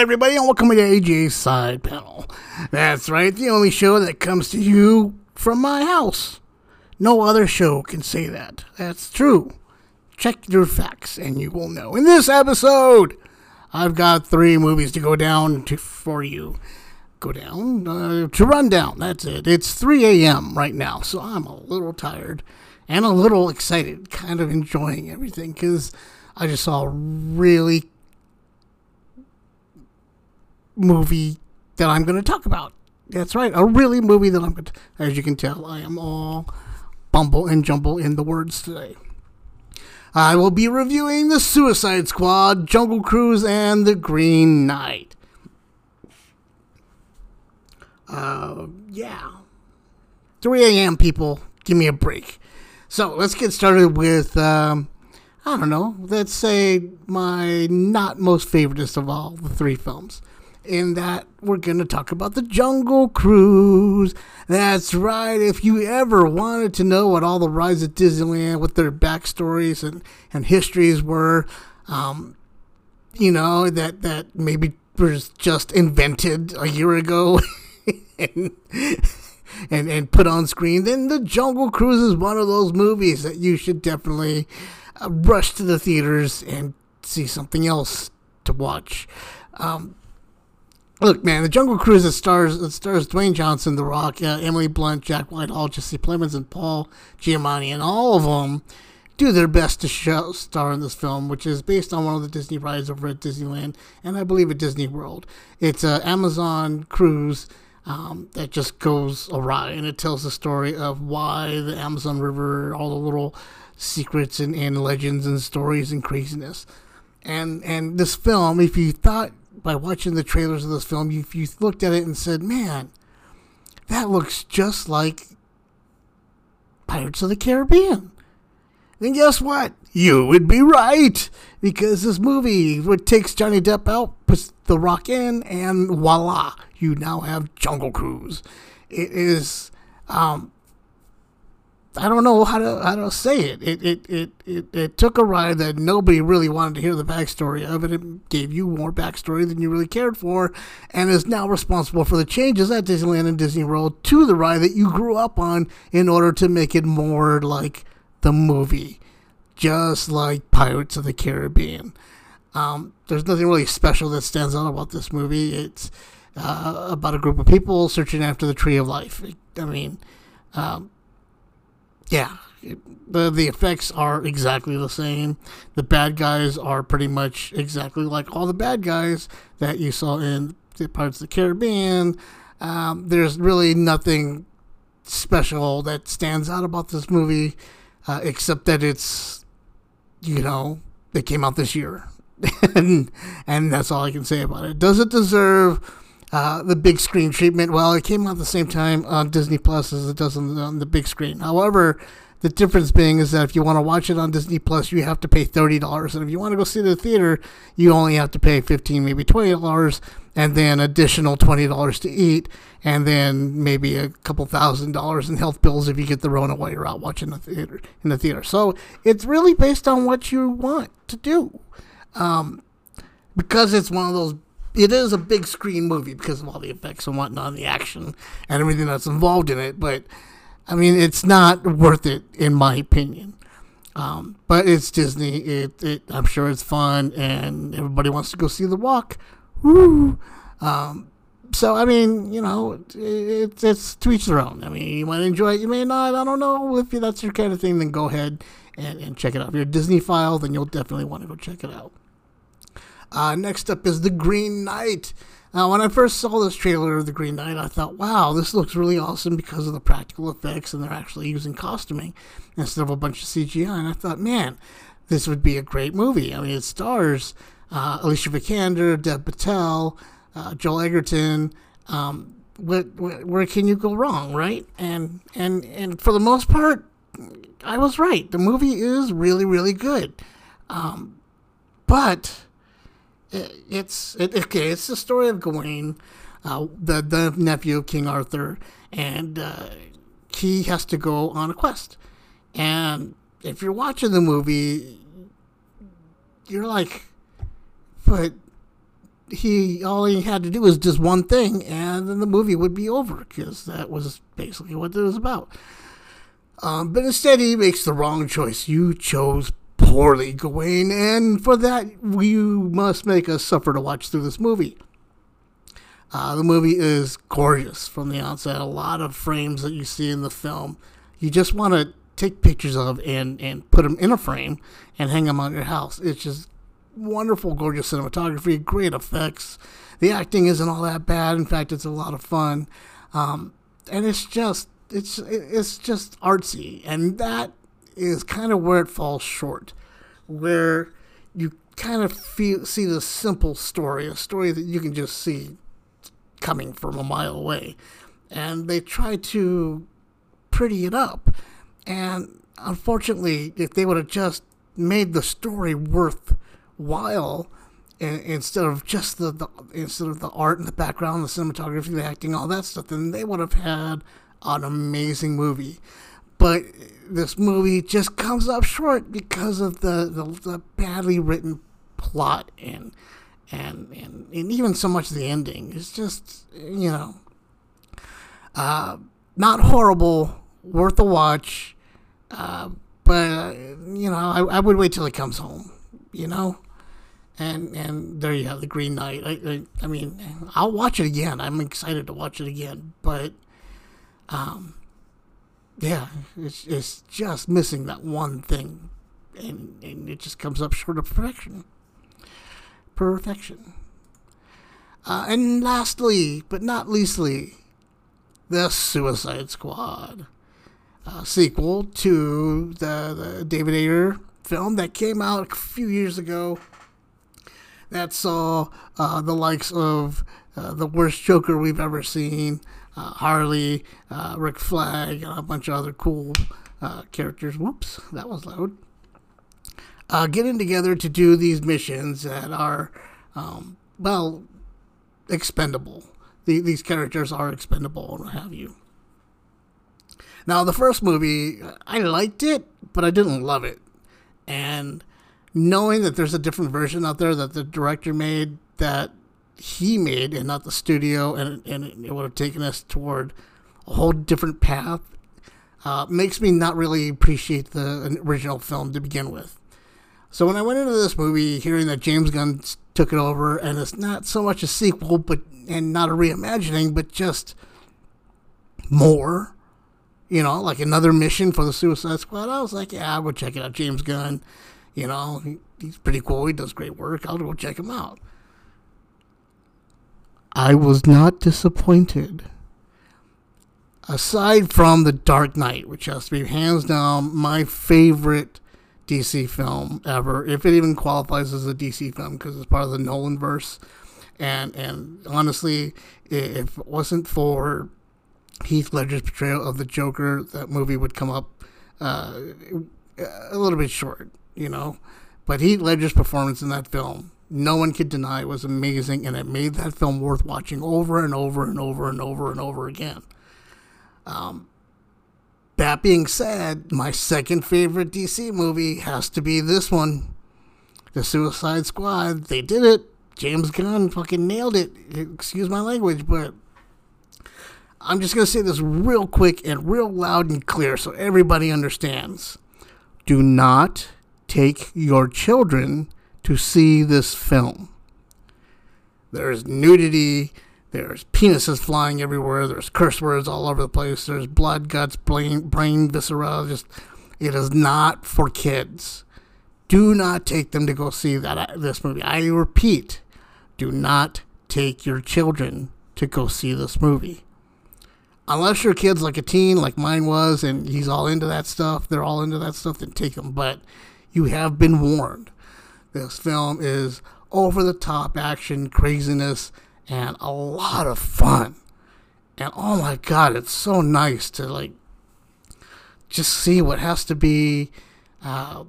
Everybody, and welcome to AJ's Side Panel. That's right, the only show that comes to you from my house. No other show can say that. That's true. Check your facts, and you will know. In this episode, I've got three movies to go down to for you. Go down uh, to run down. That's it. It's 3 a.m. right now, so I'm a little tired and a little excited, kind of enjoying everything because I just saw really movie that I'm going to talk about. That's right, a really movie that I'm going to. As you can tell, I am all bumble and jumble in the words today. I will be reviewing The Suicide Squad, Jungle Cruise, and The Green Knight. Uh, yeah. 3 a.m., people. Give me a break. So let's get started with, um, I don't know, let's say my not most favoriteest of all the three films in that we're going to talk about the Jungle Cruise. That's right. If you ever wanted to know what all the rides at Disneyland, what their backstories and, and histories were, um, you know, that, that maybe was just invented a year ago and, and, and put on screen, then the Jungle Cruise is one of those movies that you should definitely uh, rush to the theaters and see something else to watch. Um, Look, man, the Jungle Cruise stars stars Dwayne Johnson, The Rock, uh, Emily Blunt, Jack Whitehall, Jesse Plemons, and Paul Giamatti, and all of them do their best to show, star in this film, which is based on one of the Disney rides over at Disneyland, and I believe at Disney World. It's an Amazon cruise um, that just goes awry, and it tells the story of why the Amazon River, all the little secrets and, and legends and stories and craziness. And and this film, if you thought by watching the trailers of this film, you, you looked at it and said, man, that looks just like Pirates of the Caribbean. Then guess what? You would be right. Because this movie, what takes Johnny Depp out, puts The Rock in, and voila, you now have Jungle Cruise. It is um, I don't know how to how to say it. It, it it it it took a ride that nobody really wanted to hear the backstory of it. It gave you more backstory than you really cared for, and is now responsible for the changes at Disneyland and Disney World to the ride that you grew up on in order to make it more like the movie, just like Pirates of the Caribbean. Um, there's nothing really special that stands out about this movie. It's uh, about a group of people searching after the Tree of Life. I mean. Um, yeah, the the effects are exactly the same. The bad guys are pretty much exactly like all the bad guys that you saw in the Pirates of the Caribbean. Um, there's really nothing special that stands out about this movie, uh, except that it's, you know, they came out this year, and and that's all I can say about it. Does it deserve? Uh, the big screen treatment. Well, it came out the same time on Disney Plus as it does on the, on the big screen. However, the difference being is that if you want to watch it on Disney Plus, you have to pay thirty dollars, and if you want to go see it the theater, you only have to pay fifteen, maybe twenty dollars, and then additional twenty dollars to eat, and then maybe a couple thousand dollars in health bills if you get the Rona while you're out watching the theater in the theater. So it's really based on what you want to do, um, because it's one of those it is a big screen movie because of all the effects and whatnot, and the action and everything that's involved in it. But I mean, it's not worth it in my opinion. Um, but it's Disney. It, it, I'm sure it's fun, and everybody wants to go see The Walk. Woo! Um, so I mean, you know, it, it's to each their own. I mean, you might enjoy it, you may not. I don't know if that's your kind of thing. Then go ahead and, and check it out. If you're a Disneyphile, then you'll definitely want to go check it out. Uh, next up is The Green Knight. Now, when I first saw this trailer of The Green Knight, I thought, wow, this looks really awesome because of the practical effects and they're actually using costuming instead of a bunch of CGI. And I thought, man, this would be a great movie. I mean, it stars uh, Alicia Vikander, Dev Patel, uh, Joel Edgerton. Um, where, where, can you go wrong, right? And and and for the most part, I was right. The movie is really really good, um, but it's it, okay. It's the story of Gawain, uh, the the nephew of King Arthur, and uh, he has to go on a quest. And if you're watching the movie, you're like, but he all he had to do was just one thing, and then the movie would be over because that was basically what it was about. Um, but instead, he makes the wrong choice. You chose poorly, Gawain, and for that, you must make us suffer to watch through this movie. Uh, the movie is gorgeous from the outset. A lot of frames that you see in the film, you just want to take pictures of and, and put them in a frame and hang them on your house. It's just wonderful, gorgeous cinematography, great effects. The acting isn't all that bad. In fact, it's a lot of fun, um, and it's just it's it's just artsy, and that is kind of where it falls short, where you kind of feel see the simple story, a story that you can just see coming from a mile away, and they try to pretty it up, and unfortunately, if they would have just made the story worthwhile instead of just the, the, instead of the art and the background, the cinematography, the acting, all that stuff, then they would have had an amazing movie. But this movie just comes up short because of the, the, the badly written plot and, and and and even so much the ending. It's just you know, uh, not horrible, worth a watch. Uh, but you know, I, I would wait till it comes home. You know, and and there you have the Green Knight. I, I, I mean, I'll watch it again. I'm excited to watch it again, but um, yeah, it's it's just missing that one thing, and and it just comes up short of perfection. Perfection. Uh, and lastly, but not leastly, the Suicide Squad, a sequel to the, the David Ayer film that came out a few years ago that saw uh, the likes of uh, the worst Joker we've ever seen, uh, Harley, uh, Rick Flag, and a bunch of other cool uh, characters. Whoops, that was loud. Uh, getting together to do these missions that are, um, well, expendable. The, these characters are expendable and what have you. Now, the first movie, I liked it, but I didn't love it. And knowing that there's a different version out there that the director made that he made and not the studio, and, and it would have taken us toward a whole different path, uh, makes me not really appreciate the original film to begin with. So when I went into this movie, hearing that James Gunn took it over, and it's not so much a sequel, but and not a reimagining, but just more, you know, like another mission for the Suicide Squad. I was like, yeah, I'll go check it out. James Gunn, you know, he, he's pretty cool. He does great work. I'll go check him out. I was not disappointed. Aside from The Dark Knight, which has to be hands down my favorite DC film ever, if it even qualifies as a DC film because it's part of the Nolan verse. And and honestly, if it wasn't for Heath Ledger's portrayal of the Joker, that movie would come up uh, a little bit short, you know. But Heath Ledger's performance in that film no one could deny it was amazing, and it made that film worth watching over and over and over and over and over again. Um, that being said, my second favorite DC movie has to be this one, The Suicide Squad. They did it. James Gunn fucking nailed it. Excuse my language, but I'm just going to say this real quick and real loud and clear so everybody understands. Do not take your children to see this film. There's nudity, there's penises flying everywhere, there's curse words all over the place, there's blood, guts, brain, brain viscera. Just, it is not for kids. Do not take them to go see that uh, this movie. I repeat, do not take your children to go see this movie. Unless your kid's like a teen, like mine was, and he's all into that stuff, they're all into that stuff, then take them. But you have been warned. This film is over the top action, craziness, and a lot of fun. And oh my god, it's so nice to like just see what has to be uh,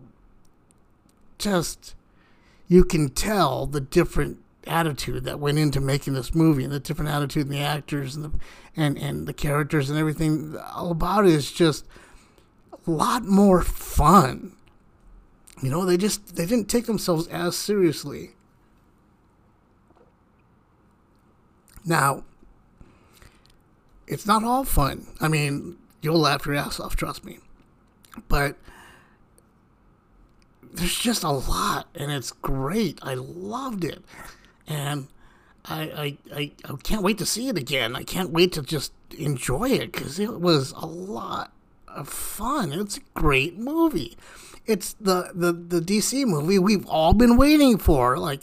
just you can tell the different attitude that went into making this movie and the different attitude in the actors and the and, and the characters and everything all about it is just a lot more fun you know, they just they didn't take themselves as seriously. Now, it's not all fun. I mean, you'll laugh your ass off, trust me. But there's just a lot, and it's great. I loved it, and I I, I, I can't wait to see it again. I can't wait to just enjoy it because it was a lot fun. It's a great movie. It's the, the, the DC movie we've all been waiting for. Like,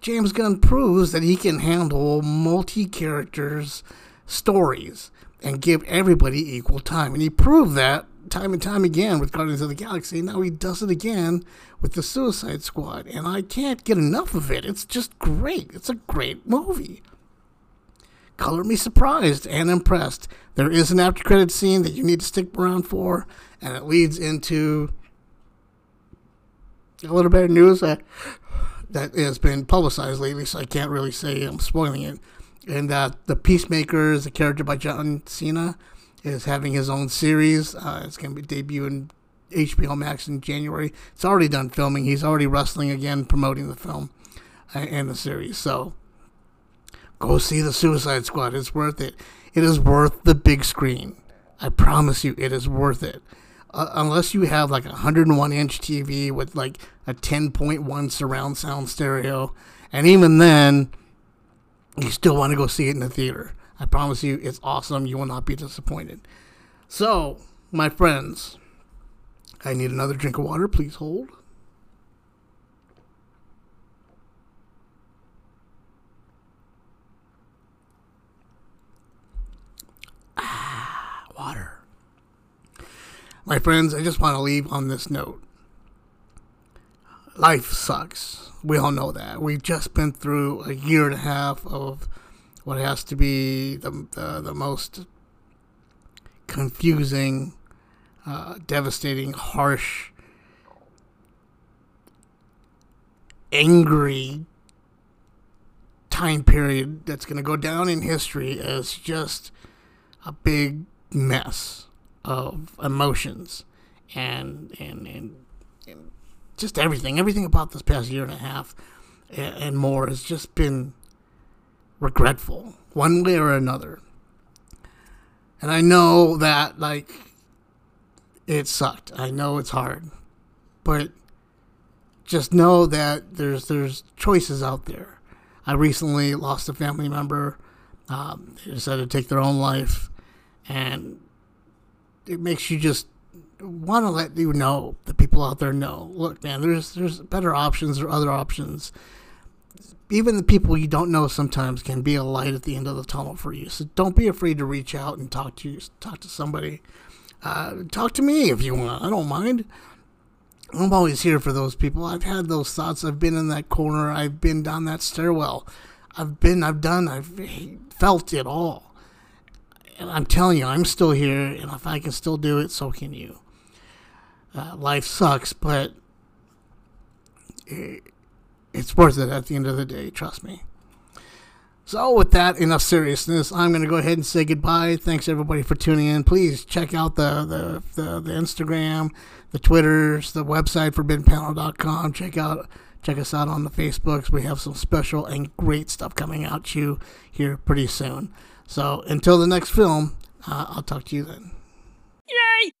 James Gunn proves that he can handle multi characters stories and give everybody equal time. And he proved that time and time again with Guardians of the Galaxy. Now he does it again with the Suicide Squad. And I can't get enough of it. It's just great. It's a great movie. Color me surprised and impressed. There is an after credit scene that you need to stick around for, and it leads into a little bit of news that that has been publicized lately, so I can't really say I'm spoiling it. And that the Peacemaker is a character by John Cena is having his own series. Uh, it's going to be debuting HBO Max in January. It's already done filming. He's already wrestling again, promoting the film and the series. So go see the Suicide Squad. It's worth it. It is worth the big screen. I promise you, it is worth it. Uh, unless you have like a 101 inch TV with like a 10.1 surround sound stereo, and even then, you still want to go see it in the theater. I promise you, it's awesome. You will not be disappointed. So, my friends, I need another drink of water. Please hold. Ah, water. My friends, I just want to leave on this note. Life sucks. We all know that. We've just been through a year and a half of what has to be the, the, the most confusing, uh, devastating, harsh, angry time period that's going to go down in history as just a big mess of emotions and and and, and just everything. Everything about this past year and a half and, more has just been regretful one way or another. And i know that like it sucked. I know it's hard. But just know that there's there's choices out there. I recently lost a family member um, they decided to take their own life and it makes you just want to let you know the people out there know. Look, man, there's there's better options or other options. Even the people you don't know sometimes can be a light at the end of the tunnel for you. So don't be afraid to reach out and talk to you, talk to somebody. Uh, talk to me if you want. I don't mind. I'm always here for those people. I've had those thoughts. I've been in that corner. I've been down that stairwell. I've been. I've done. I've felt it all and I'm telling you, I'm still here, and if I can still do it, so can you. Uh, life sucks, but it, it's worth it at the end of the day, trust me. So, with that, enough seriousness. I'm going to go ahead and say goodbye. Thanks everybody for tuning in. Please check out the the, the, the Instagram, the Twitters, the website forbiddenpanel.com. Check out check us out on the Facebooks. We have some special and great stuff coming out to you here pretty soon. So until the next film, uh, I'll talk to you then. Yay!